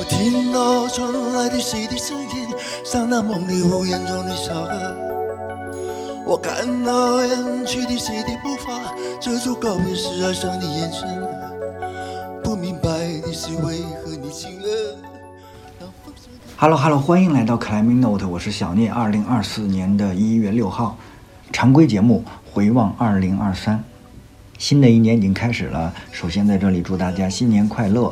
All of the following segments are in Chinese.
我听到传来的谁的声音，像那梦里呜咽中的小河。我看到远去的谁的步伐，遮住告别时哀伤的眼神。不明白的是为何你亲热。让风声 Hello Hello，欢迎来到 Climbing Note，我是小聂。二零二四年的一月六号，常规节目回望二零二三，新的一年已经开始了。首先在这里祝大家新年快乐。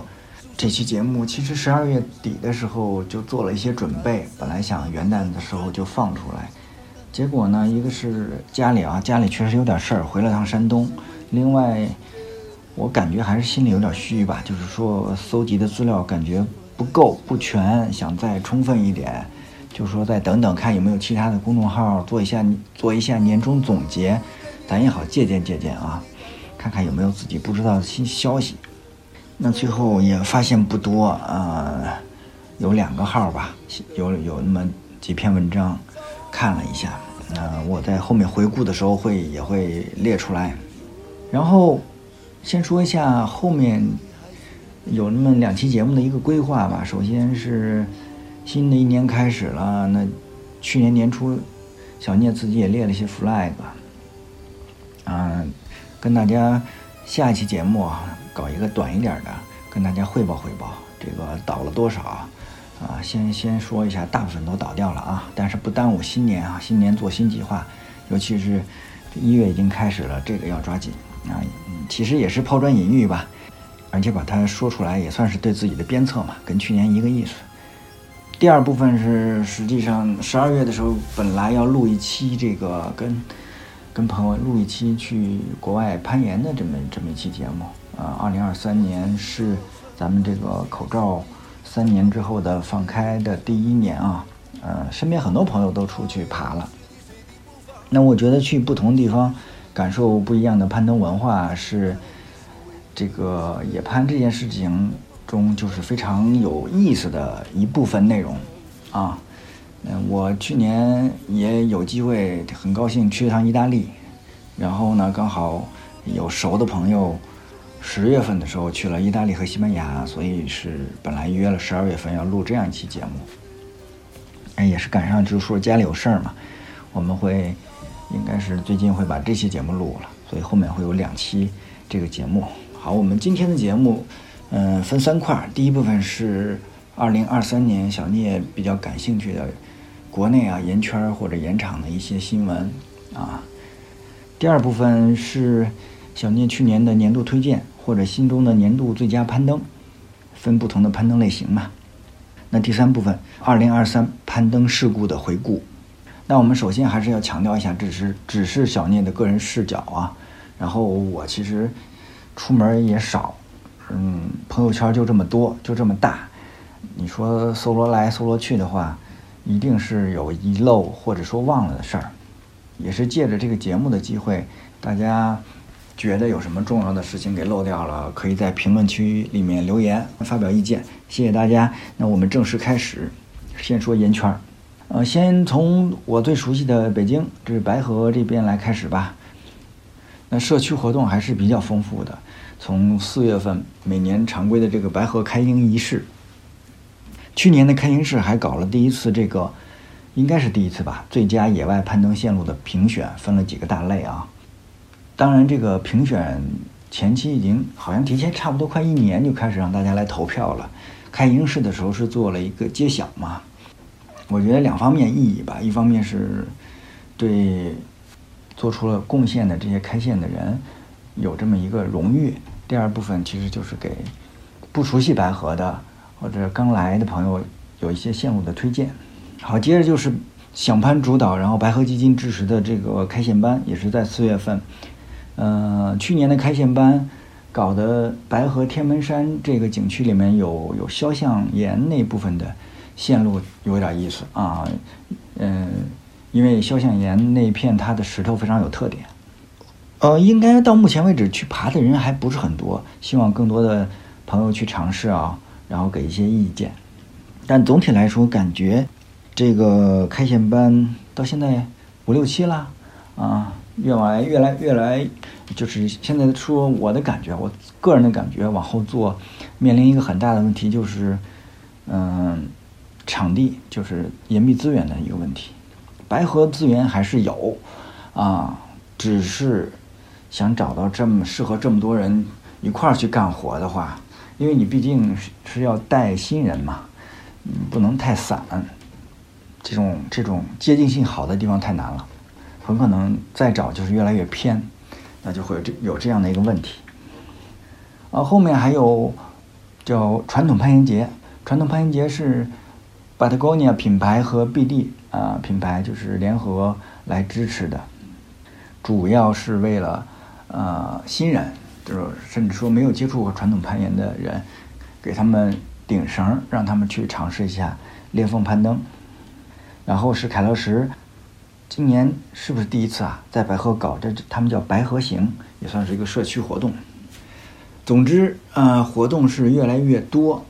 这期节目其实十二月底的时候就做了一些准备，本来想元旦的时候就放出来，结果呢，一个是家里啊，家里确实有点事儿，回了趟山东，另外我感觉还是心里有点虚吧，就是说搜集的资料感觉不够不全，想再充分一点，就是说再等等看有没有其他的公众号做一下做一下年终总结，咱也好借鉴借鉴啊，看看有没有自己不知道的新消息。那最后也发现不多，呃，有两个号吧，有有那么几篇文章，看了一下，呃，我在后面回顾的时候会也会列出来。然后先说一下后面有那么两期节目的一个规划吧。首先是新的一年开始了，那去年年初小聂自己也列了些 flag，啊、跟大家下一期节目啊搞一个短一点的，跟大家汇报汇报这个倒了多少啊？先先说一下，大部分都倒掉了啊，但是不耽误新年啊，新年做新计划，尤其是一月已经开始了，这个要抓紧啊。其实也是抛砖引玉吧，而且把它说出来也算是对自己的鞭策嘛，跟去年一个意思。第二部分是实际上十二月的时候本来要录一期这个跟跟朋友录一期去国外攀岩的这么这么一期节目啊。二零二三年是咱们这个口罩三年之后的放开的第一年啊，呃，身边很多朋友都出去爬了。那我觉得去不同地方感受不一样的攀登文化是这个野攀这件事情中就是非常有意思的一部分内容啊。嗯，我去年也有机会，很高兴去一趟意大利，然后呢，刚好有熟的朋友，十月份的时候去了意大利和西班牙，所以是本来约了十二月份要录这样一期节目，哎，也是赶上就是说家里有事儿嘛，我们会应该是最近会把这期节目录了，所以后面会有两期这个节目。好，我们今天的节目，嗯、分三块儿，第一部分是二零二三年小聂比较感兴趣的国内啊盐圈或者盐场的一些新闻啊。第二部分是小聂去年的年度推荐或者心中的年度最佳攀登，分不同的攀登类型嘛。那第三部分，二零二三攀登事故的回顾。那我们首先还是要强调一下，这是只是小聂的个人视角啊。然后我其实出门也少，嗯，朋友圈就这么多，就这么大。你说搜罗来搜罗去的话，一定是有遗漏或者说忘了的事儿。也是借着这个节目的机会，大家觉得有什么重要的事情给漏掉了，可以在评论区里面留言发表意见，谢谢大家。那我们正式开始，先说烟圈儿，呃，先从我最熟悉的北京，这是白河这边来开始吧。那社区活动还是比较丰富的，从四月份每年常规的这个白河开营仪式，去年的开营式还搞了第一次这个，应该是第一次吧，最佳野外攀登线路的评选，分了几个大类啊。当然，这个评选前期已经好像提前差不多快一年就开始让大家来投票了。开营式的时候是做了一个揭晓嘛，我觉得两方面意义吧，一方面是对做出了贡献的这些开线的人有这么一个荣誉，第二部分其实就是给不熟悉白河的或者刚来的朋友有一些线路的推荐。好，接着就是响攀主导，然后白河基金支持的这个开线班，也是在四月份。呃，去年的开线班搞的白河天门山这个景区里面有有肖像岩那部分的线路有点意思啊，嗯、因为肖像岩那片它的石头非常有特点。呃，应该到目前为止去爬的人还不是很多，希望更多的朋友去尝试啊，然后给一些意见。但总体来说，感觉这个开线班到现在五六期啦，啊，越来越来越来，就是现在说我的感觉，我个人的感觉，往后做面临一个很大的问题，就是嗯，场地就是岩壁资源的一个问题。白河资源还是有啊，只是想找到这么适合这么多人一块儿去干活的话，因为你毕竟是要带新人嘛，嗯，不能太散。这种这种接近性好的地方太难了，很可能再找就是越来越偏，那就会有这有这样的一个问题。啊，后面还有叫传统攀岩节，传统攀岩节是 Patagonia 品牌和 BD 啊品牌就是联合来支持的，主要是为了呃新人，就是甚至说没有接触过传统攀岩的人，给他们顶绳，让他们去尝试一下裂缝攀登。然后是凯乐石，今年是不是第一次啊？在白河搞这，他们叫白河行，也算是一个社区活动。总之，呃，活动是越来越多，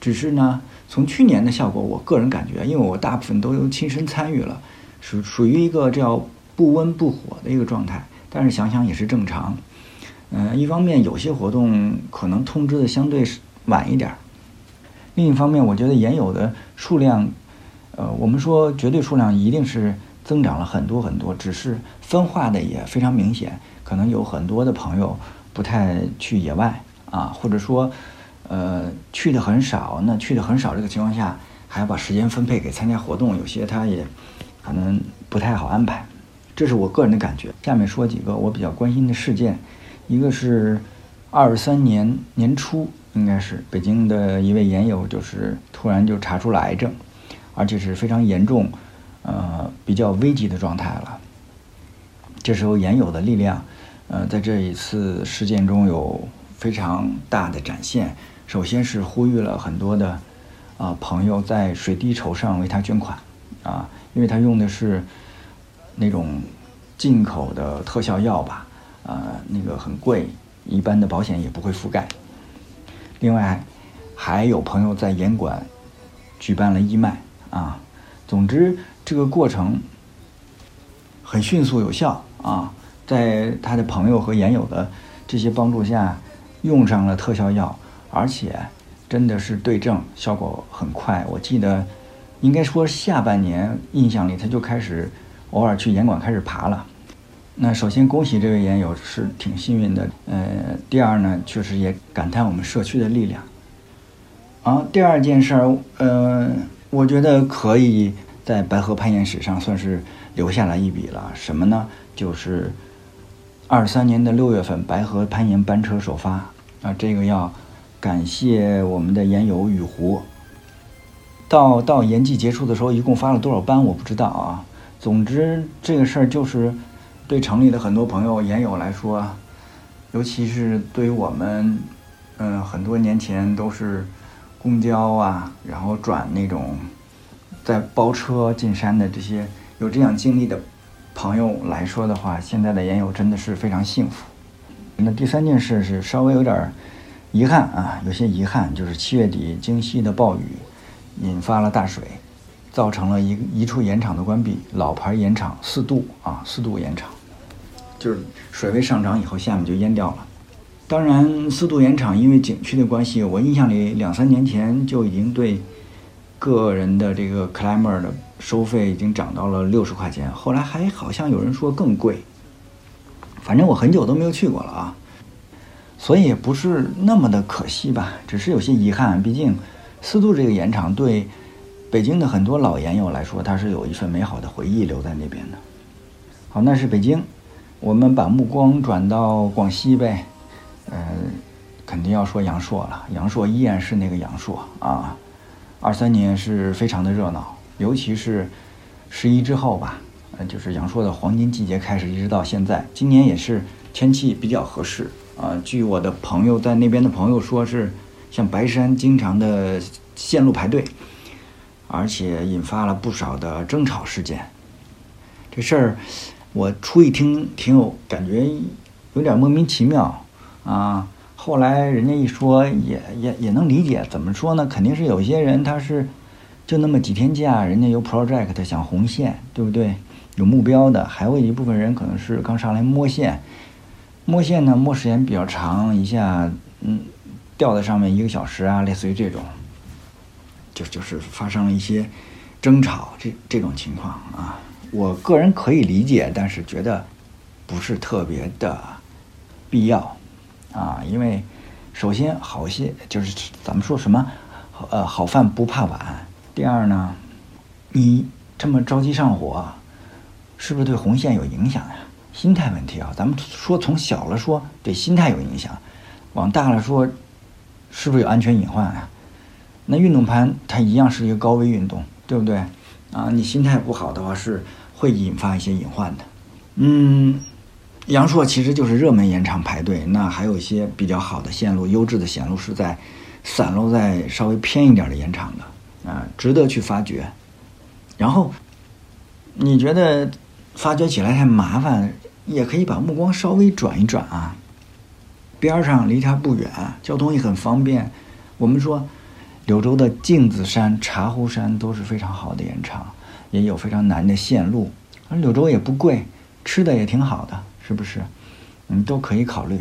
只是呢，从去年的效果，我个人感觉，因为我大部分都亲身参与了，属属于一个叫不温不火的一个状态。但是想想也是正常，嗯，一方面有些活动可能通知的相对晚一点，另一方面，我觉得研友的数量。呃，我们说绝对数量一定是增长了很多很多，只是分化的也非常明显。可能有很多的朋友不太去野外啊，或者说，呃，去的很少。那去的很少这个情况下，还要把时间分配给参加活动，有些他也可能不太好安排。这是我个人的感觉。下面说几个我比较关心的事件，一个是二三年年初，应该是北京的一位研友，就是突然就查出了癌症。而且是非常严重，呃，比较危急的状态了。这时候，原有的力量，呃，在这一次事件中有非常大的展现。首先是呼吁了很多的啊朋友在水滴筹上为他捐款，啊，因为他用的是那种进口的特效药吧，啊，那个很贵，一般的保险也不会覆盖。另外，还有朋友在严管举办了义卖。啊，总之这个过程很迅速有效啊，在他的朋友和研友的这些帮助下，用上了特效药，而且真的是对症，效果很快。我记得应该说下半年印象里他就开始偶尔去严管开始爬了。那首先恭喜这位研友是挺幸运的，呃，第二呢，确实也感叹我们社区的力量。啊，第二件事儿，呃。我觉得可以在白河攀岩史上算是留下来一笔了。什么呢？就是二三年的六月份，白河攀岩班车首发啊，这个要感谢我们的岩友雨湖。到到岩季结束的时候，一共发了多少班我不知道啊。总之，这个事儿就是对城里的很多朋友岩友来说，尤其是对于我们，嗯，很多年前都是。公交啊，然后转那种在包车进山的这些有这样经历的朋友来说的话，现在的研友真的是非常幸福。那第三件事是稍微有点遗憾啊，有些遗憾，就是七月底京西的暴雨引发了大水，造成了一一处盐场的关闭，老牌盐场四渡啊，四渡盐场，就是水位上涨以后，下面就淹掉了。当然，四渡盐场因为景区的关系，我印象里两三年前就已经对个人的这个 climber 的收费已经涨到了六十块钱，后来还好像有人说更贵。反正我很久都没有去过了啊，所以也不是那么的可惜吧，只是有些遗憾。毕竟四渡这个盐场对北京的很多老盐友来说，它是有一份美好的回忆留在那边的。好，那是北京，我们把目光转到广西呗。呃，肯定要说阳朔了。阳朔依然是那个阳朔啊。二三年是非常的热闹，尤其是十一之后吧，呃，就是阳朔的黄金季节开始，一直到现在。今年也是天气比较合适啊。据我的朋友在那边的朋友说，是像白山经常的线路排队，而且引发了不少的争吵事件。这事儿我初一听，挺有感觉，有点莫名其妙。啊，后来人家一说，也也也能理解。怎么说呢？肯定是有些人他是就那么几天假，人家有 project 想红线，对不对？有目标的，还有一部分人可能是刚上来摸线，摸线呢摸时间比较长，一下嗯掉在上面一个小时啊，类似于这种。就就是发生了一些争吵，这这种情况啊，我个人可以理解，但是觉得不是特别的必要啊，因为首先好些就是咱们说什么，呃，好饭不怕晚。第二呢，你这么着急上火，是不是对红线有影响呀？心态问题啊，咱们说从小了说对心态有影响，往大了说，是不是有安全隐患啊？那运动盘它一样是一个高危运动，对不对？啊，你心态不好的话是会引发一些隐患的。嗯，阳朔其实就是热门盐场排队，那还有一些比较好的线路、优质的线路是在散落在稍微偏一点的盐场的，啊，值得去发掘。然后你觉得？发掘起来太麻烦，也可以把目光稍微转一转啊。边上离它不远，交通也很方便。我们说，柳州的镜子山、茶壶山都是非常好的盐场，也有非常难的线路。而柳州也不贵，吃的也挺好的，是不是？嗯，都可以考虑。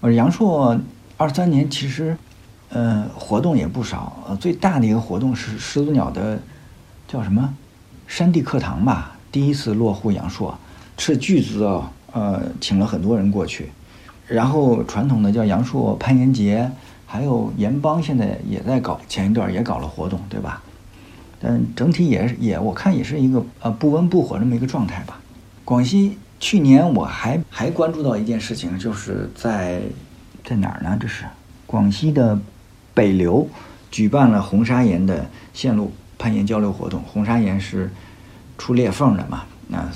而阳朔二三年其实，呃，活动也不少。呃，最大的一个活动是始祖鸟的，叫什么？山地课堂吧。第一次落户阳朔，斥巨资啊，呃，请了很多人过去。然后传统的叫阳朔攀岩节，还有岩邦现在也在搞，前一段也搞了活动，对吧？但整体也也我看也是一个呃不温不火这么一个状态吧。广西去年我还还关注到一件事情，就是在在哪儿呢？这是广西的北流举办了红砂岩的线路攀岩交流活动。红砂岩是。出裂缝的嘛？那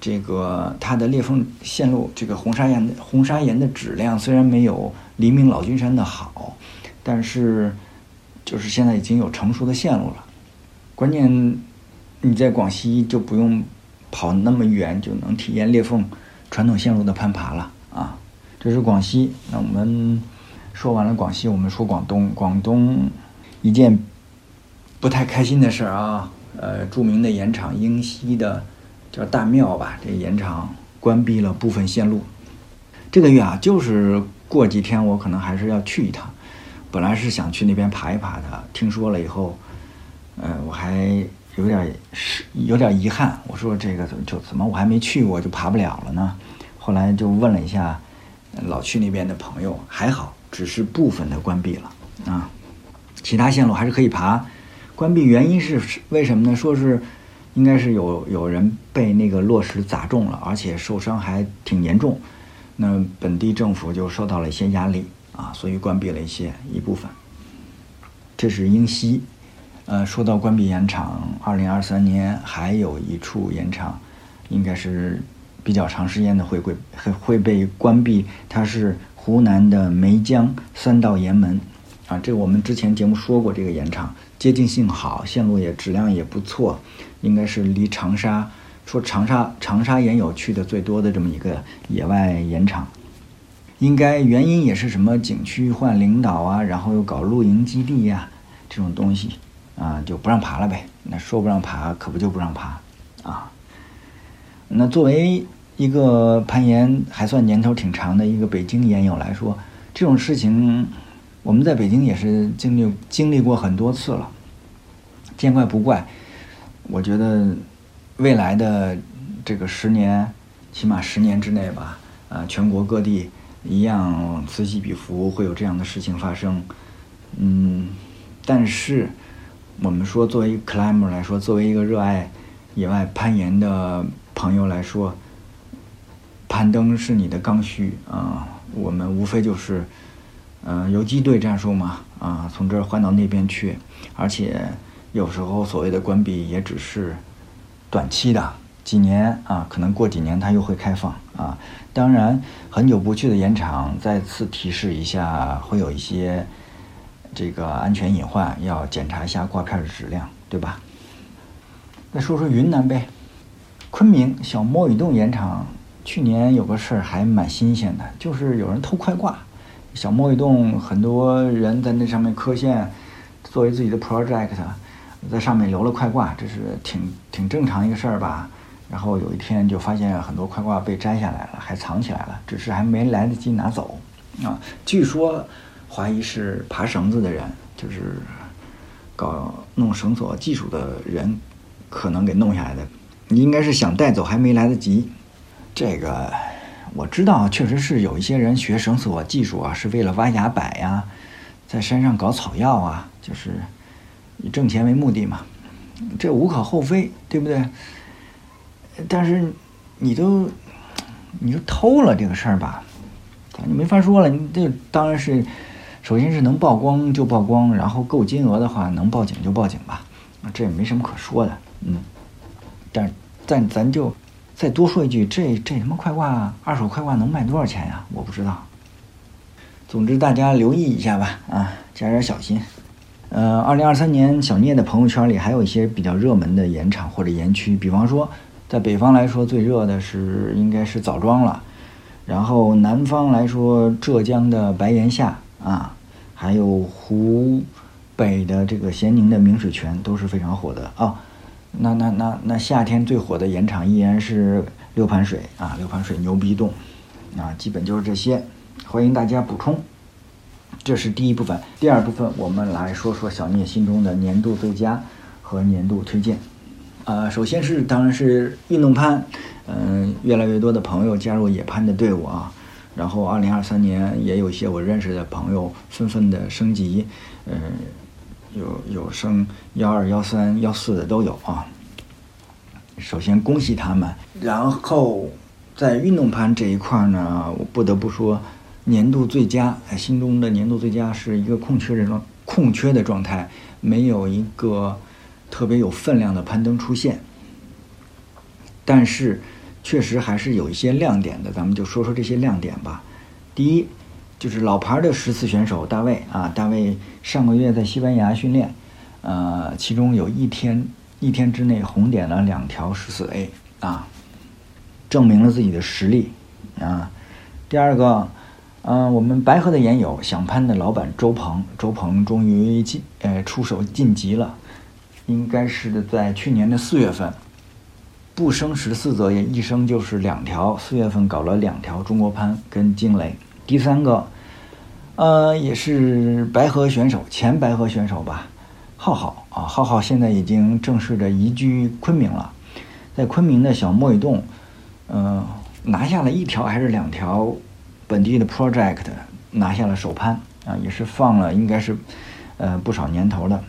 这个它的裂缝线路，这个红砂岩的红砂岩的质量虽然没有黎明老君山的好，但是就是现在已经有成熟的线路了。关键你在广西就不用跑那么远，就能体验裂缝传统线路的攀爬了啊！这是广西。那我们说完了广西，我们说广东。广东一件不太开心的事儿啊。呃，著名的盐场英西的叫大庙吧，这盐场关闭了部分线路。这个月啊，就是过几天我可能还是要去一趟。本来是想去那边爬一爬的，听说了以后，呃，我还有点是有点遗憾。我说这个怎么就怎么我还没去过就爬不了了呢？后来就问了一下老去那边的朋友，还好，只是部分的关闭了啊，其他线路还是可以爬。关闭原因是为什么呢？说是应该是有有人被那个落石砸中了，而且受伤还挺严重。那本地政府就受到了一些压力啊，所以关闭了一些一部分。这是英西。呃，说到关闭盐场，二零二三年还有一处盐场，应该是比较长时间的会会会会被关闭。它是湖南的梅江三道盐门啊，这我们之前节目说过这个盐场。接近性好，线路也质量也不错，应该是离长沙说长沙长沙盐友去的最多的这么一个野外盐场。应该原因也是什么景区换领导啊，然后又搞露营基地呀这种东西啊，就不让爬了呗。那说不让爬，可不就不让爬啊？那作为一个攀岩还算年头挺长的一个北京岩友来说，这种事情。我们在北京也是经历经历过很多次了，见怪不怪。我觉得未来的这个十年，起码十年之内吧，啊，全国各地一样此起彼伏，会有这样的事情发生。嗯，但是我们说，作为 climber 来说，作为一个热爱野外攀岩的朋友来说，攀登是你的刚需啊。我们无非就是。嗯，游击队战术嘛，啊，从这儿换到那边去，而且有时候所谓的关闭也只是短期的，几年啊，可能过几年它又会开放啊。当然，很久不去的盐场，再次提示一下，会有一些这个安全隐患，要检查一下挂片的质量，对吧？再说说云南呗，昆明小摸鱼洞盐场，去年有个事儿还蛮新鲜的，就是有人偷快挂。小摸鱼洞，很多人在那上面刻线，作为自己的 project，在上面留了快挂，这是挺挺正常一个事儿吧。然后有一天就发现很多快挂被摘下来了，还藏起来了，只是还没来得及拿走啊。据说怀疑是爬绳子的人，就是搞弄绳索技术的人可能给弄下来的。你应该是想带走还没来得及。这个我知道，确实是有一些人学绳索技术啊，是为了挖崖柏呀，在山上搞草药啊，就是以挣钱为目的嘛。这无可厚非，对不对？但是你都你都偷了这个事儿吧，你没法说了。你这当然是，首先是能曝光就曝光，然后够金额的话，能报警就报警吧。这也没什么可说的，嗯。但但咱就再多说一句，这这什么快挂二手快挂能卖多少钱呀？我不知道。总之大家留意一下吧，啊，加点小心。呃，二零二三年小聂的朋友圈里还有一些比较热门的盐场或者盐区，比方说，在北方来说最热的是应该是枣庄了，然后南方来说浙江的白岩下啊，还有湖北的这个咸宁的明水泉都是非常火的啊。那那那那夏天最火的盐场依然是六盘水啊，六盘水牛逼洞啊，基本就是这些，欢迎大家补充。这是第一部分，第二部分我们来说说小聂心中的年度最佳和年度推荐。呃，首先是当然是运动攀，嗯，越来越多的朋友加入野攀的队伍啊。然后二零二三年也有一些我认识的朋友纷纷的升级，嗯，有有升幺二、幺三、幺四的都有啊。首先恭喜他们。然后在运动攀这一块呢，我不得不说。年度最佳，心中的年度最佳是一个空缺的状空缺的状态，没有一个特别有分量的攀登出现。但是，确实还是有一些亮点的，咱们就说说这些亮点吧。第一，就是老牌的十四选手大卫啊，大卫上个月在西班牙训练，呃，其中有一天一天之内红点了两条十四 A 啊，证明了自己的实力啊。第二个。嗯，我们白河的研友想攀的老板周鹏，周鹏终于晋呃出手晋级了，应该是在去年的四月份，不升十四则也一升就是两条，四月份搞了两条中国攀跟惊雷。第三个，呃，也是白河选手，前白河选手吧，浩浩啊，浩浩现在已经正式的移居昆明了，在昆明的小莫雨洞，嗯，拿下了一条还是两条。本地的 project 拿下了首攀啊，也是放了应该是，呃不少年头的。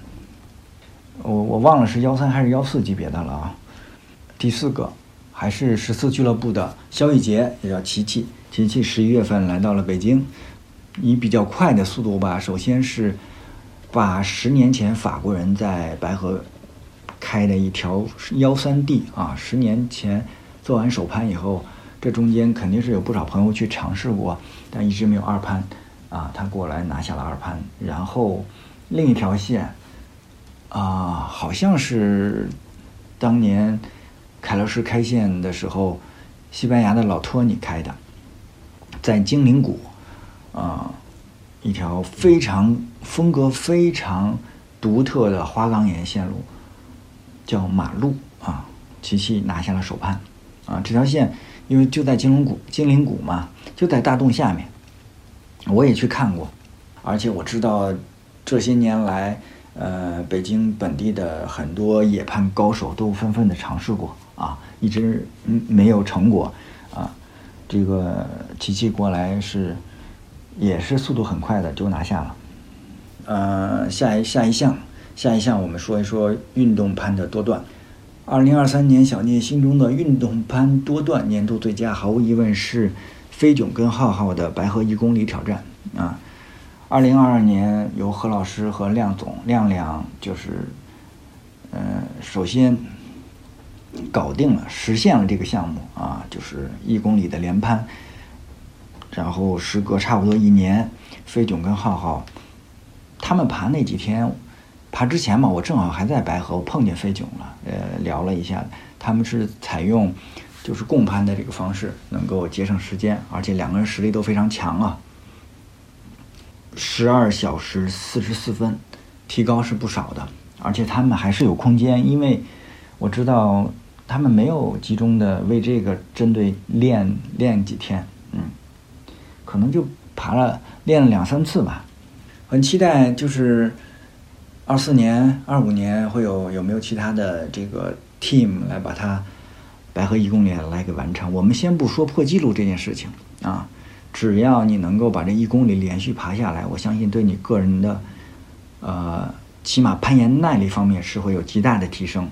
我我忘了是幺三还是幺四级别的了啊。第四个还是十四俱乐部的肖玉杰，也叫琪琪。琪琪十一月份来到了北京，以比较快的速度吧，首先是把十年前法国人在白河开的一条幺三 D 啊，十年前做完首攀以后。这中间肯定是有不少朋友去尝试过，但一直没有二攀，啊，他过来拿下了二攀。然后另一条线，啊，好像是当年凯乐石开线的时候，西班牙的老托尼开的，在精灵谷，啊，一条非常风格非常独特的花岗岩线路，叫马路啊，琪琪拿下了首攀，啊，这条线。因为就在金龙谷、精灵谷嘛，就在大洞下面，我也去看过，而且我知道这些年来，呃，北京本地的很多野攀高手都纷纷的尝试过啊，一直没有成果啊。这个琪琪过来是也是速度很快的就拿下了。呃，下一下一项，下一项我们说一说运动攀的多段。二零二三年，小聂心中的运动攀多段年度最佳，毫无疑问是飞囧跟浩浩的白河一公里挑战啊。二零二二年，由何老师和亮总、亮亮就是，呃，首先搞定了，实现了这个项目啊，就是一公里的连攀。然后时隔差不多一年，飞囧跟浩浩他们爬那几天。爬之前嘛，我正好还在白河，我碰见飞囧了，呃，聊了一下，他们是采用就是共攀的这个方式，能够节省时间，而且两个人实力都非常强啊。十二小时四十四分，提高是不少的，而且他们还是有空间，因为我知道他们没有集中的为这个针对练练几天，嗯，可能就爬了练了两三次吧，很期待就是。二四年、二五年会有有没有其他的这个 team 来把它白河一公里来给完成？我们先不说破纪录这件事情啊，只要你能够把这一公里连续爬下来，我相信对你个人的呃起码攀岩耐力方面是会有极大的提升。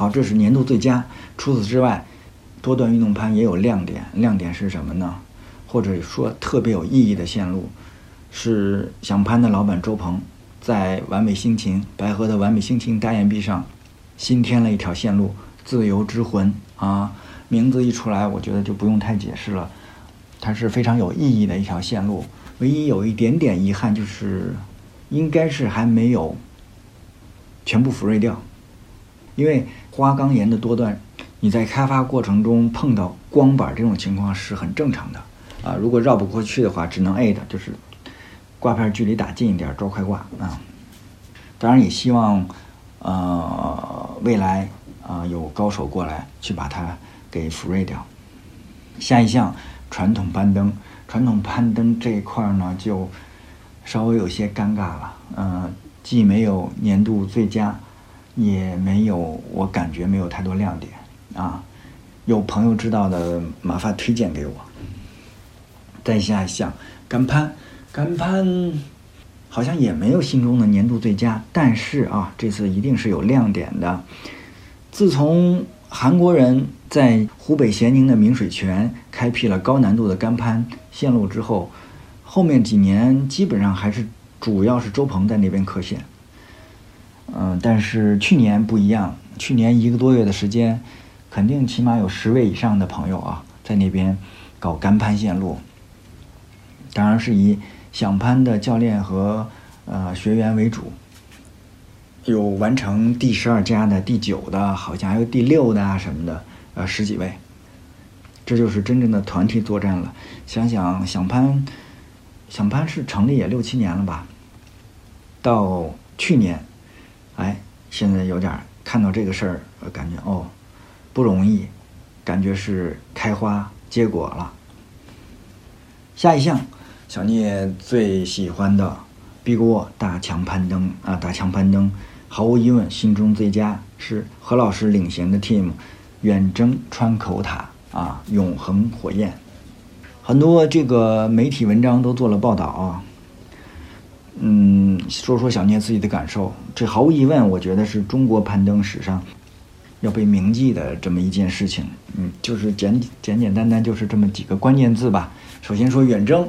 好，这是年度最佳。除此之外，多段运动攀也有亮点，亮点是什么呢？或者说特别有意义的线路，是想攀的老板周鹏在完美心情白河的完美心情大岩壁上新添了一条线路——自由之魂啊！名字一出来，我觉得就不用太解释了，它是非常有意义的一条线路。唯一有一点点遗憾就是，应该是还没有全部抚锐掉，因为花岗岩的多段，你在开发过程中碰到光板这种情况是很正常的。啊，如果绕不过去的话，只能 A 的，就是挂片距离打近一点，抓快挂啊。当然也希望，呃，未来啊有高手过来去把它给抚锐掉。下一项传统攀登，传统攀登这一块呢就稍微有些尴尬了，嗯，既没有年度最佳，也没有我感觉没有太多亮点啊。有朋友知道的，麻烦推荐给我。再下一项干攀，干攀好像也没有心中的年度最佳，但是啊，这次一定是有亮点的。自从韩国人在湖北咸宁的明水泉开辟了高难度的干攀线路之后，后面几年基本上还是主要是周鹏在那边刻线。嗯，但是去年不一样，去年一个多月的时间，肯定起码有十位以上的朋友啊，在那边搞干攀线路。当然是以想攀的教练和呃学员为主，有完成第十二家的、第九的，好像还有第六的啊什么的，呃十几位，这就是真正的团体作战了。想想想攀，想攀是成立也六七年了吧？到去年，哎，现在有点看到这个事儿，感觉哦不容易，感觉是开花结果了。下一项。小聂最喜欢的碧锅大墙攀登啊，大墙攀登，毫无疑问，心中最佳是何老师领衔的 team，远征川口塔啊，永恒火焰，很多这个媒体文章都做了报道啊。嗯，说说小聂自己的感受，这毫无疑问，我觉得是中国攀登史上要被铭记的这么一件事情。嗯，就是简简简单单就是这么几个关键字吧。首先说远征。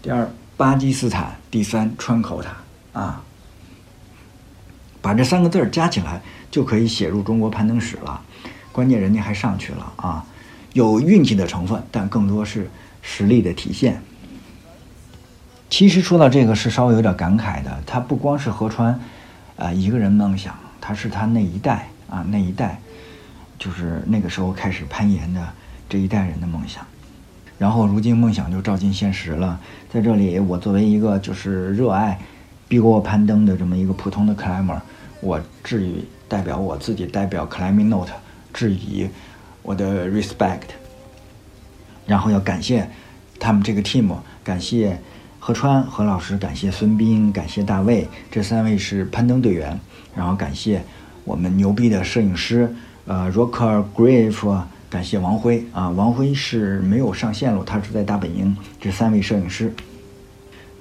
第二，巴基斯坦；第三，川口塔啊，把这三个字儿加起来就可以写入中国攀登史了。关键人家还上去了啊，有运气的成分，但更多是实力的体现。其实说到这个是稍微有点感慨的，他不光是河川啊一个人梦想，他是他那一代啊那一代，就是那个时候开始攀岩的这一代人的梦想。然后如今梦想就照进现实了。在这里，我作为一个就是热爱碧波攀登的这么一个普通的 climber，我致以代表我自己代表 climbing note 致以我的 respect。然后要感谢他们这个 team，感谢何川何老师，感谢孙斌，感谢大卫，这三位是攀登队员。然后感谢我们牛逼的摄影师，呃，Rocker Grave。感谢王辉啊，王辉是没有上线路，他是在大本营。这三位摄影师，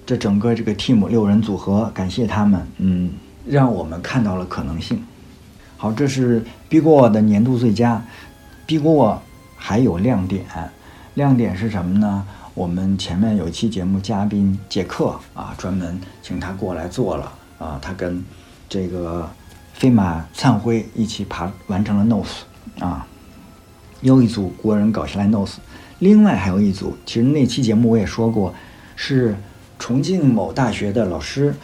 这整个这个 team 六人组合，感谢他们，嗯，让我们看到了可能性。好，这是 Big o 的年度最佳，Big o 还有亮点，亮点是什么呢？我们前面有一期节目嘉宾杰克啊，专门请他过来做了啊，他跟这个飞马灿辉一起爬完成了 nose 啊。又一组国人搞下来 nose，另外还有一组，其实那期节目我也说过，是重庆某大学的老师，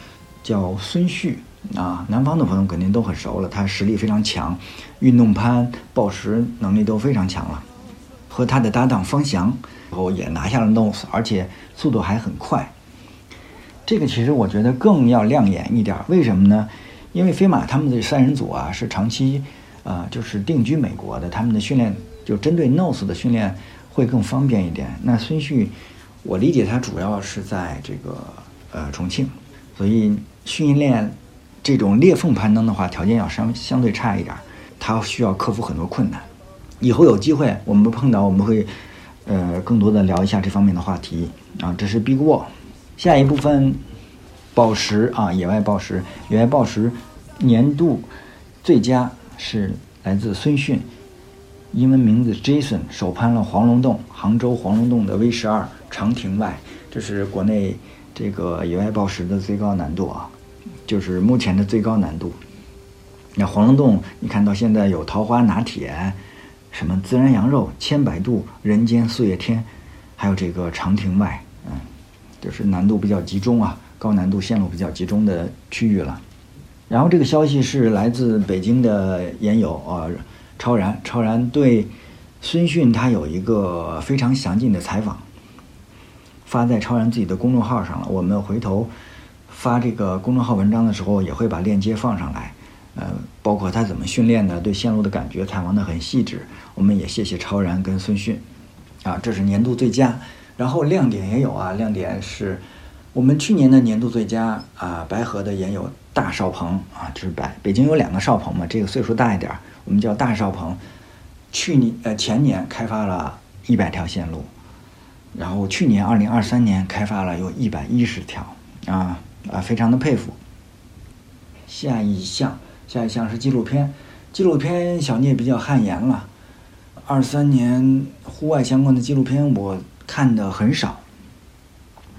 叫孙旭啊，南方的朋友肯定都很熟了，他实力非常强，运动攀、报时能力都非常强了，和他的搭档方翔，然后也拿下了 nose，而且速度还很快。这个其实我觉得更要亮眼一点，为什么呢？因为飞马他们的三人组啊是长期，呃，就是定居美国的，他们的训练。就针对 nose 的训练会更方便一点。那孙旭，我理解他主要是在这个呃重庆，所以训练这种裂缝攀登的话，条件要相相对差一点，他需要克服很多困难。以后有机会我们碰到，我们会呃更多的聊一下这方面的话题啊。这是 Big Wall，下一部分宝石啊，野外宝石，野外宝石年度最佳是来自孙迅，英文名字 Jason，首攀了黄龙洞，杭州黄龙洞的 V 十二长亭外，这是国内这个野外宝石的最高难度啊，就是目前的最高难度。那黄龙洞，你看到现在有桃花拿铁。什么孜然羊肉、千百度、人间四月天，还有这个长亭外，嗯，就是难度比较集中啊，高难度线路比较集中的区域了。然后这个消息是来自北京的研友啊，超然，超然对孙迅他有一个非常详尽的采访，发在超然自己的公众号上了。我们回头发这个公众号文章的时候，也会把链接放上来。呃，包括他怎么训练的，对线路的感觉，采访的很细致。我们也谢谢超然跟孙迅，啊，这是年度最佳。然后亮点也有啊，亮点是我们去年的年度最佳啊，白河的也有大少鹏啊，就是白北京有两个少鹏嘛，这个岁数大一点，我们叫大少鹏。去年呃前年开发了一百条线路，然后去年二零二三年开发了有一百一十条啊啊，非常的佩服。下一项。下一项是纪录片，纪录片小聂比较汗颜了。二三年户外相关的纪录片我看的很少，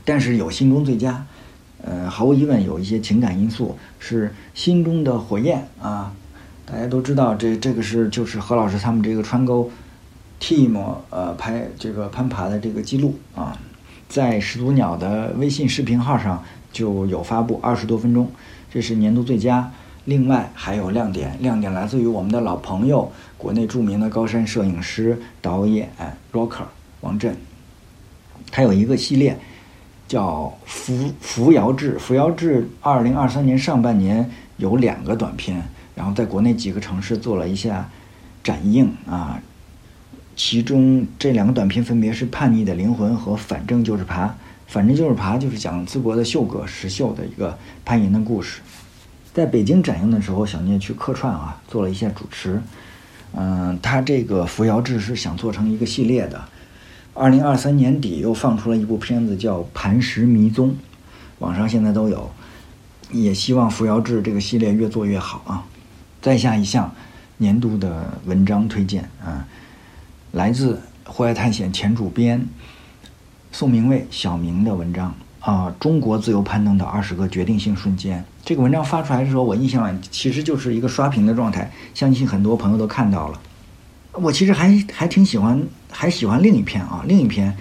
但是有心中最佳。呃，毫无疑问有一些情感因素，是心中的火焰啊！大家都知道，这这个是就是何老师他们这个川沟 team 呃拍这个攀爬的这个记录啊，在始祖鸟的微信视频号上就有发布，二十多分钟，这是年度最佳。另外还有亮点，亮点来自于我们的老朋友，国内著名的高山摄影师、导演 Rocker 王震。他有一个系列叫《扶扶摇志》，扶摇志二零二三年上半年有两个短片，然后在国内几个城市做了一下展映啊。其中这两个短片分别是《叛逆的灵魂》和《反正就是爬》。反正就是爬，就是讲淄博的秀哥石秀的一个攀岩的故事。在北京展映的时候，小聂去客串啊，做了一下主持。嗯，他这个扶摇志是想做成一个系列的。二零二三年底又放出了一部片子叫《磐石迷踪》，网上现在都有。也希望扶摇志这个系列越做越好啊。再下一项年度的文章推荐啊，来自户外探险前主编宋明卫小明的文章。啊，中国自由攀登的二十个决定性瞬间。这个文章发出来的时候，我印象其实就是一个刷屏的状态，相信很多朋友都看到了。我其实还还挺喜欢，还喜欢另一篇啊，另一篇，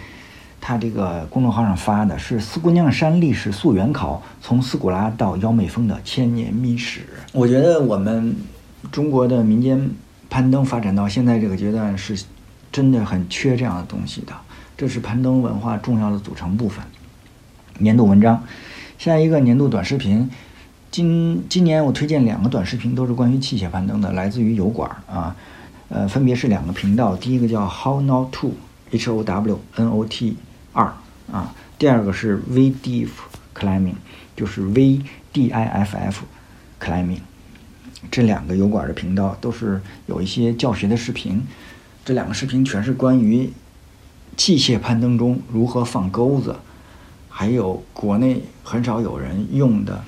他这个公众号上发的是《四姑娘山历史溯源考：从斯古拉到妖妹峰的千年秘史》。我觉得我们中国的民间攀登发展到现在这个阶段，是真的很缺这样的东西的，这是攀登文化重要的组成部分。年度文章，下一个年度短视频。今今年我推荐两个短视频，都是关于器械攀登的，来自于油管啊，呃，分别是两个频道。第一个叫 How Not To，H O W N O T 二啊，第二个是 V DIF Climbing，就是 V D I F F Climbing。这两个油管的频道都是有一些教学的视频，这两个视频全是关于器械攀登中如何放钩子。还有国内很少有人用的，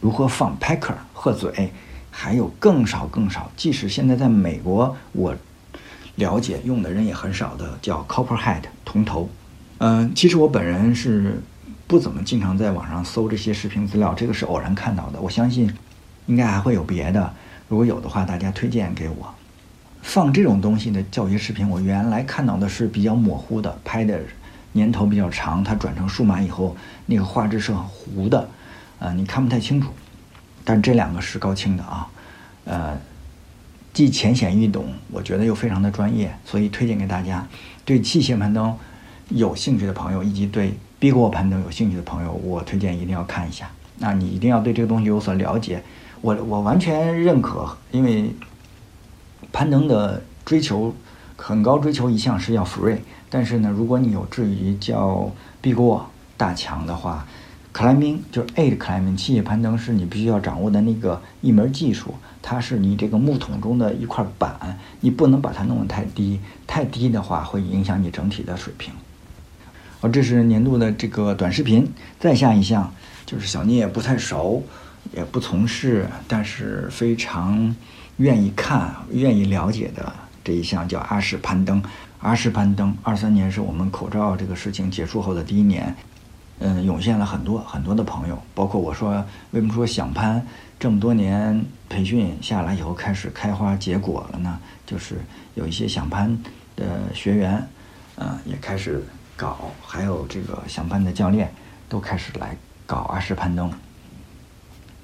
如何放 packer 鹤嘴，还有更少更少，即使现在在美国，我了解用的人也很少的，叫 copper head 铜头。嗯，其实我本人是不怎么经常在网上搜这些视频资料，这个是偶然看到的。我相信应该还会有别的，如果有的话，大家推荐给我。放这种东西的教学视频，我原来看到的是比较模糊的，拍的。年头比较长，它转成数码以后，那个画质是很糊的，呃，你看不太清楚。但这两个是高清的啊，呃，既浅显易懂，我觉得又非常的专业，所以推荐给大家。对器械攀登有兴趣的朋友，以及对 Big Wall 攀登有兴趣的朋友，我推荐一定要看一下。那你一定要对这个东西有所了解。我我完全认可，因为攀登的追求很高，追求一项是要 free。但是呢，如果你有志于叫 Big Wall 大强的话，克莱明就是 aid climbing，器械攀登是你必须要掌握的那个一门技术，它是你这个木桶中的一块板，你不能把它弄得太低，太低的话会影响你整体的水平。哦，这是年度的这个短视频。再下一项就是小聂不太熟，也不从事，但是非常愿意看、愿意了解的这一项叫阿式攀登。阿什攀登，二三年是我们口罩这个事情结束后的第一年，嗯，涌现了很多很多的朋友，包括我说为什么说想攀这么多年培训下来以后开始开花结果了呢？就是有一些想攀的学员，嗯，也开始。搞，还有这个想攀的教练都开始来搞阿什攀登。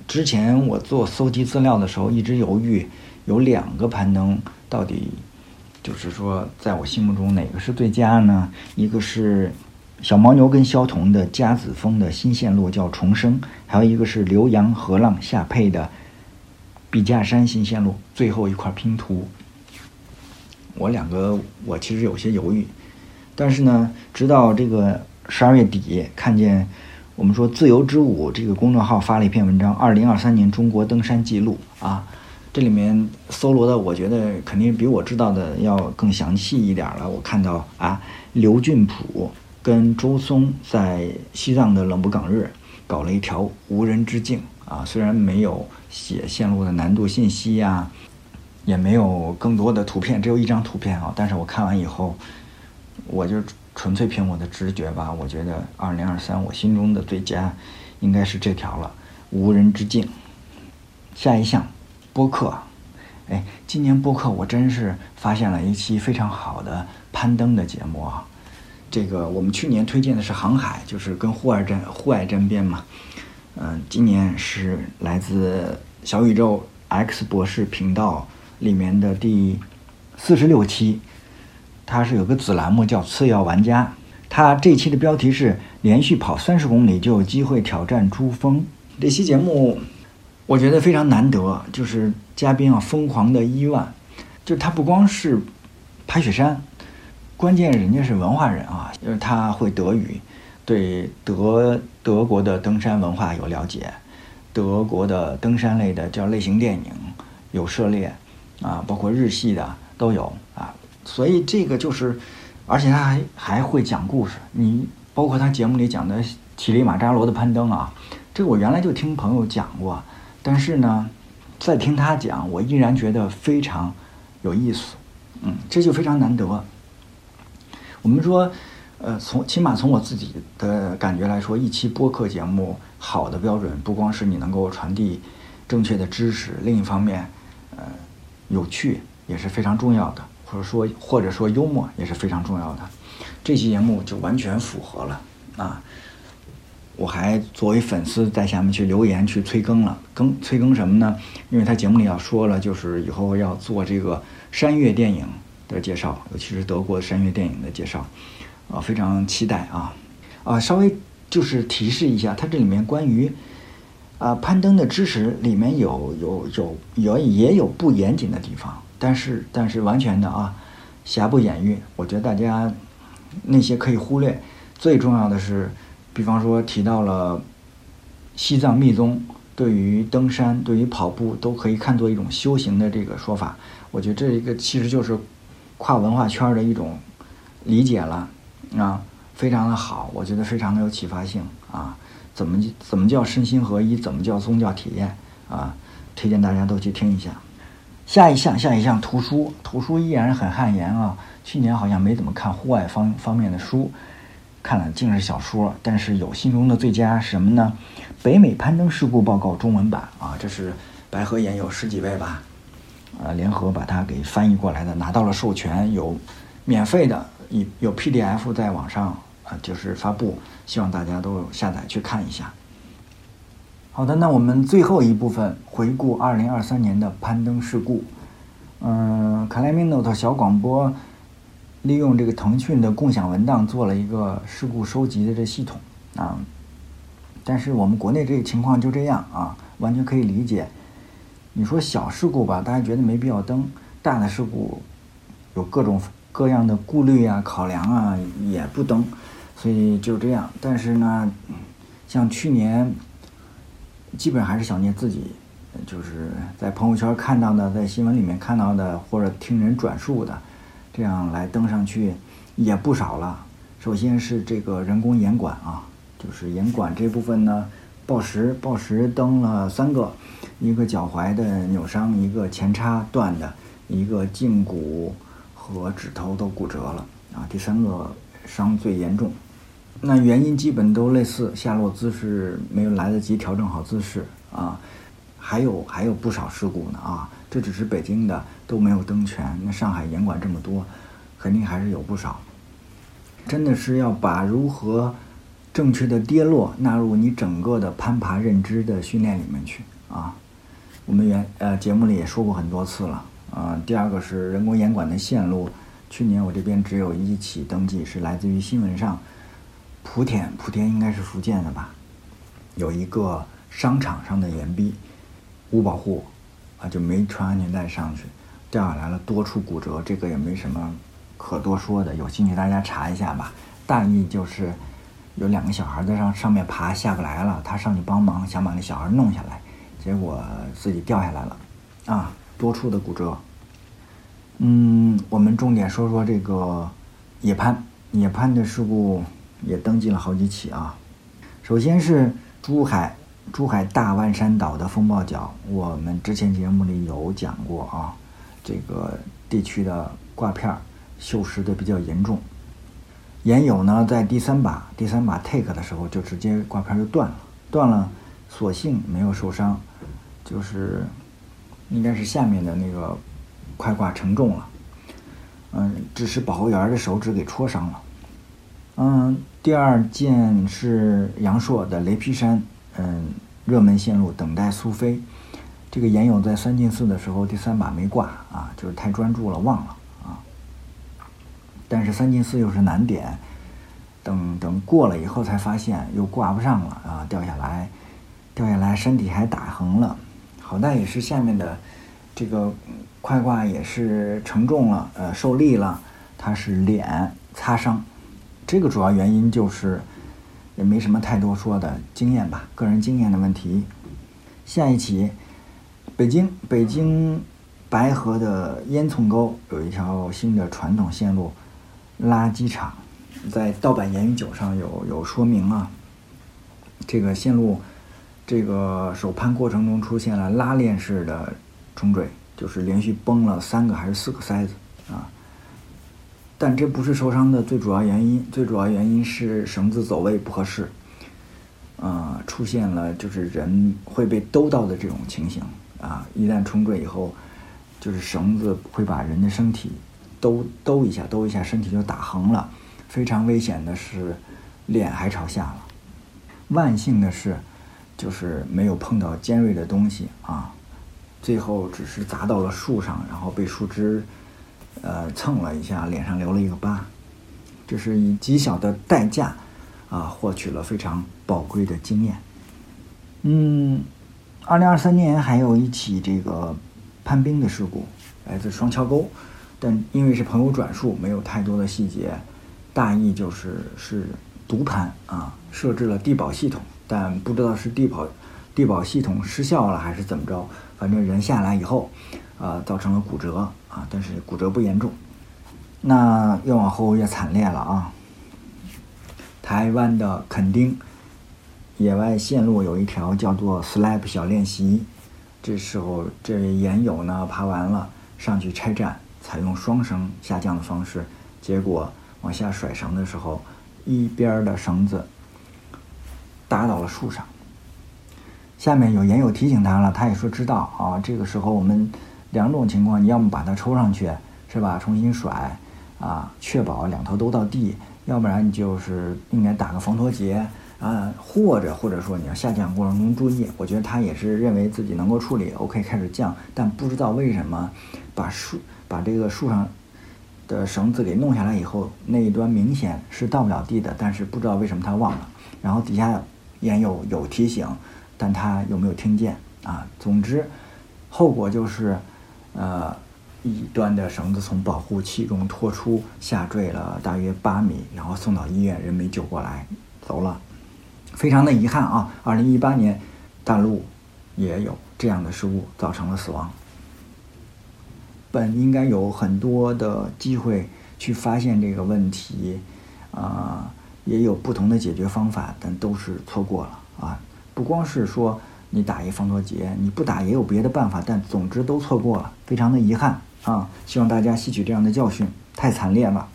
之前我做搜集资料的时候，一直犹豫有两个攀登到底，就是说在我心目中哪个是最佳呢？一个是小牦牛跟肖童的夹子峰的新线路叫重生，还有一个是浏阳河浪下配的笔架山新线路，最后一块拼图。我两个我其实有些犹豫。但是呢，直到这个十二月底，看见我们说“自由之舞”这个公众号发了一篇文章，《二零二三年中国登山记录》啊，这里面搜罗的，我觉得肯定比我知道的要更详细一点了。我看到啊，刘俊普跟周松在西藏的冷不岗日搞了一条无人之境啊，虽然没有写线路的难度信息呀，也没有更多的图片，只有一张图片啊，但是我看完以后。我就纯粹凭我的直觉吧，我觉得二零二三我心中的最佳应该是这条了，无人之境。下一项，播客。哎，今年播客我真是发现了一期非常好的攀登的节目啊。这个我们去年推荐的是航海，就是跟户外沾户外沾边嘛。嗯，今年是来自小宇宙 X 博士频道里面的第四十六期。它是有个子栏目叫“次要玩家”，它这期的标题是“连续跑三十公里就有机会挑战珠峰”。这期节目我觉得非常难得，就是嘉宾啊疯狂的伊万，就他不光是爬雪山，关键人家是文化人啊，就是他会德语，对德德国的登山文化有了解，德国的登山类的叫类型电影有涉猎啊，包括日系的都有啊。所以这个就是，而且他还还会讲故事。你包括他节目里讲的乞力马扎罗的攀登啊，这个我原来就听朋友讲过，但是呢，再听他讲，我依然觉得非常有意思。嗯，这就非常难得。我们说，呃，从起码从我自己的感觉来说，一期播客节目好的标准，不光是你能够传递正确的知识，另一方面，呃，有趣也是非常重要的。或者说，或者说幽默也是非常重要的。这期节目就完全符合了啊！我还作为粉丝在下面去留言去催更了，更催更什么呢？因为他节目里要说了，就是以后要做这个山岳电影的介绍，尤其是德国山岳电影的介绍啊，非常期待啊！啊，稍微就是提示一下，它这里面关于啊攀登的知识里面有有有有也有不严谨的地方。但是，但是完全的啊，瑕不掩瑜。我觉得大家那些可以忽略。最重要的是，比方说提到了西藏密宗，对于登山、对于跑步都可以看作一种修行的这个说法。我觉得这一个其实就是跨文化圈的一种理解了啊，非常的好。我觉得非常的有启发性啊。怎么怎么叫身心合一？怎么叫宗教体验啊？推荐大家都去听一下。下一项，下一项，图书，图书依然很汗颜啊。去年好像没怎么看户外方方面的书，看了尽是小说。但是有心中的最佳什么呢？北美攀登事故报告中文版啊，这是白河岩有十几位吧，呃，联合把它给翻译过来的，拿到了授权，有免费的，有 PDF 在网上啊，就是发布，希望大家都下载去看一下。好的，那我们最后一部分回顾二零二三年的攀登事故。嗯，Climbing Note 小广播利用这个腾讯的共享文档做了一个事故收集的这系统啊。但是我们国内这个情况就这样啊，完全可以理解。你说小事故吧，大家觉得没必要登；大的事故有各种各样的顾虑啊、考量啊，也不登。所以就这样。但是呢。像去年，基本还是小聂自己，就是在朋友圈看到的，在新闻里面看到的，或者听人转述的，这样来登上去也不少了。首先是这个人工眼管啊，就是眼管这部分呢，暴食暴食登了三个，一个脚踝的扭伤，一个前叉断的，一个胫骨和指头都骨折了啊，第三个伤最严重。那原因基本都类似，下落姿势没有来得及调整好姿势啊，还有还有不少事故呢啊，这只是北京的都没有登全，那上海严管这么多，肯定还是有不少。真的是要把如何正确的跌落纳入你整个的攀爬认知的训练里面去啊。我们原呃节目里也说过很多次了啊。第二个是人工严管的线路，去年我这边只有一起登记，是来自于新闻上。莆田，莆田应该是福建的吧？有一个商场上的岩壁，无保护，啊，就没穿安全带上去，掉下来了，多处骨折，这个也没什么可多说的，有兴趣大家查一下吧。大意就是有两个小孩在上上面爬，下不来了，他上去帮忙，想把那小孩弄下来，结果自己掉下来了，啊，多处的骨折。嗯，我们重点说说这个野攀，野攀的事故。也登记了好几起啊。首先是珠海，珠海大湾山岛的风暴角，我们之前节目里有讲过啊。这个地区的挂片锈蚀的比较严重。岩友呢，在第三把第三把 take 的时候，就直接挂片就断了，断了，所幸没有受伤，就是应该是下面的那个快挂承重了，嗯，只是保护员的手指给戳伤了。嗯，第二件是阳朔的雷劈山，嗯，热门线路等待苏菲。这个岩友在三进四的时候，第三把没挂啊，就是太专注了，忘了啊。但是三进四又是难点，等等过了以后才发现又挂不上了啊，掉下来，掉下来身体还打横了，好在也是下面的这个快挂也是承重了，呃，受力了，他是脸擦伤。这个主要原因就是也没什么太多说的经验吧，个人经验的问题。下一起，北京北京白河的烟囱沟有一条新的传统线路，垃圾场，在盗版言语九上有有说明啊。这个线路这个手攀过程中出现了拉链式的冲坠，就是连续崩了三个还是四个塞子啊。但这不是受伤的最主要原因，最主要原因是绳子走位不合适，啊，出现了就是人会被兜到的这种情形啊。一旦冲坠以后，就是绳子会把人的身体兜兜一下，兜一下，身体就打横了。非常危险的是，脸还朝下了。万幸的是，就是没有碰到尖锐的东西啊，最后只是砸到了树上，然后被树枝。呃，蹭了一下，脸上留了一个疤，这是以极小的代价啊，获取了非常宝贵的经验。嗯，二零二三年还有一起这个攀冰的事故，来自双桥沟，但因为是朋友转述，没有太多的细节，大意就是是独攀啊，设置了地保系统，但不知道是地保地保系统失效了还是怎么着，反正人下来以后。啊，造成了骨折啊，但是骨折不严重。那越往后越惨烈了啊！台湾的垦丁野外线路有一条叫做 “slab 小练习”，这时候这位岩友呢爬完了，上去拆站，采用双绳下降的方式，结果往下甩绳的时候，一边的绳子打到了树上。下面有岩友提醒他了，他也说知道啊。这个时候我们。两种情况，你要么把它抽上去，是吧？重新甩，啊，确保两头都到地；要不然你就是应该打个防脱节，啊，或者或者说你要下降过程中注意。我觉得他也是认为自己能够处理，OK，开始降，但不知道为什么把树把这个树上的绳子给弄下来以后，那一端明显是到不了地的，但是不知道为什么他忘了。然后底下也有有提醒，但他有没有听见啊？总之，后果就是。呃，一端的绳子从保护器中脱出，下坠了大约八米，然后送到医院，人没救过来，走了。非常的遗憾啊！二零一八年，大陆也有这样的事故，造成了死亡。本应该有很多的机会去发现这个问题，啊，也有不同的解决方法，但都是错过了啊！不光是说你打一防脱节，你不打也有别的办法，但总之都错过了，非常的遗憾啊！希望大家吸取这样的教训，太惨烈了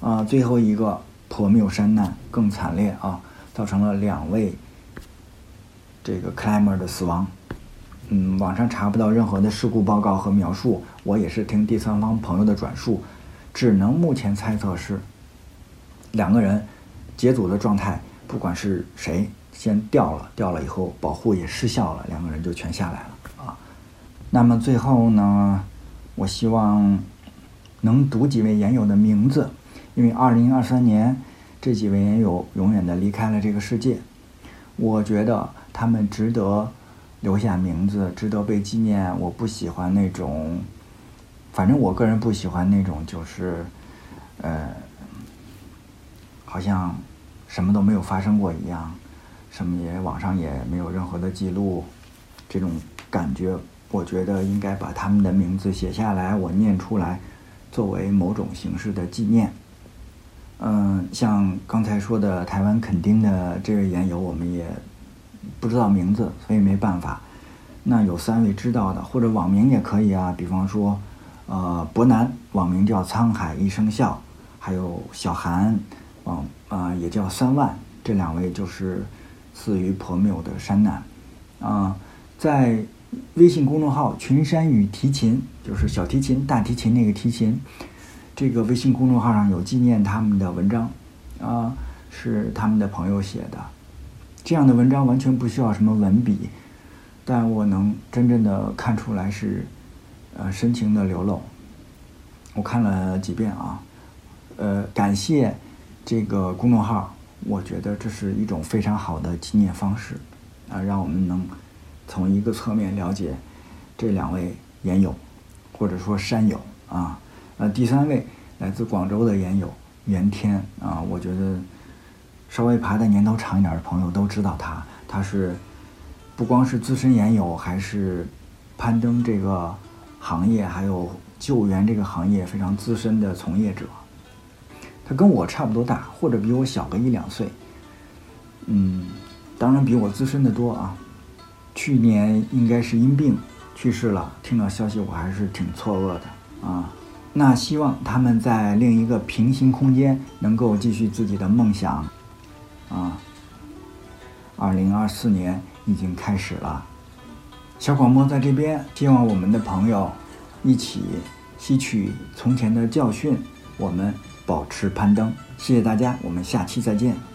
啊！最后一个破谬山难更惨烈啊！造成了两位这个 climber 的死亡。嗯，网上查不到任何的事故报告和描述，我也是听第三方朋友的转述，只能目前猜测是两个人解组的状态，不管是谁先掉了，掉了以后保护也失效了，两个人就全下来了啊。那么最后呢，我希望能读几位研友的名字，因为二零二三年。这几位研友永远的离开了这个世界，我觉得他们值得留下名字，值得被纪念。我不喜欢那种，反正我个人不喜欢那种，就是，呃，好像什么都没有发生过一样，什么也网上也没有任何的记录，这种感觉，我觉得应该把他们的名字写下来，我念出来，作为某种形式的纪念。嗯，像刚才说的台湾垦丁的这位研友，我们也不知道名字，所以没办法。那有三位知道的，或者网名也可以啊，比方说，呃，伯南网名叫沧海一声笑，还有小韩网啊也叫三万，这两位就是死于破谬的山难啊。在微信公众号“群山与提琴”，就是小提琴、大提琴那个提琴。这个微信公众号上有纪念他们的文章，啊，是他们的朋友写的。这样的文章完全不需要什么文笔，但我能真正的看出来是，呃，深情的流露。我看了几遍啊，呃，感谢这个公众号，我觉得这是一种非常好的纪念方式，啊，让我们能从一个侧面了解这两位研友，或者说山友啊。呃，第三位来自广州的研友袁天啊，我觉得稍微爬的年头长一点的朋友都知道他，他是不光是资深研友，还是攀登这个行业还有救援这个行业非常资深的从业者。他跟我差不多大，或者比我小个一两岁，嗯，当然比我资深的多啊。去年应该是因病去世了，听到消息我还是挺错愕的啊。那希望他们在另一个平行空间能够继续自己的梦想，啊，二零二四年已经开始了，小广播在这边，希望我们的朋友一起吸取从前的教训，我们保持攀登。谢谢大家，我们下期再见。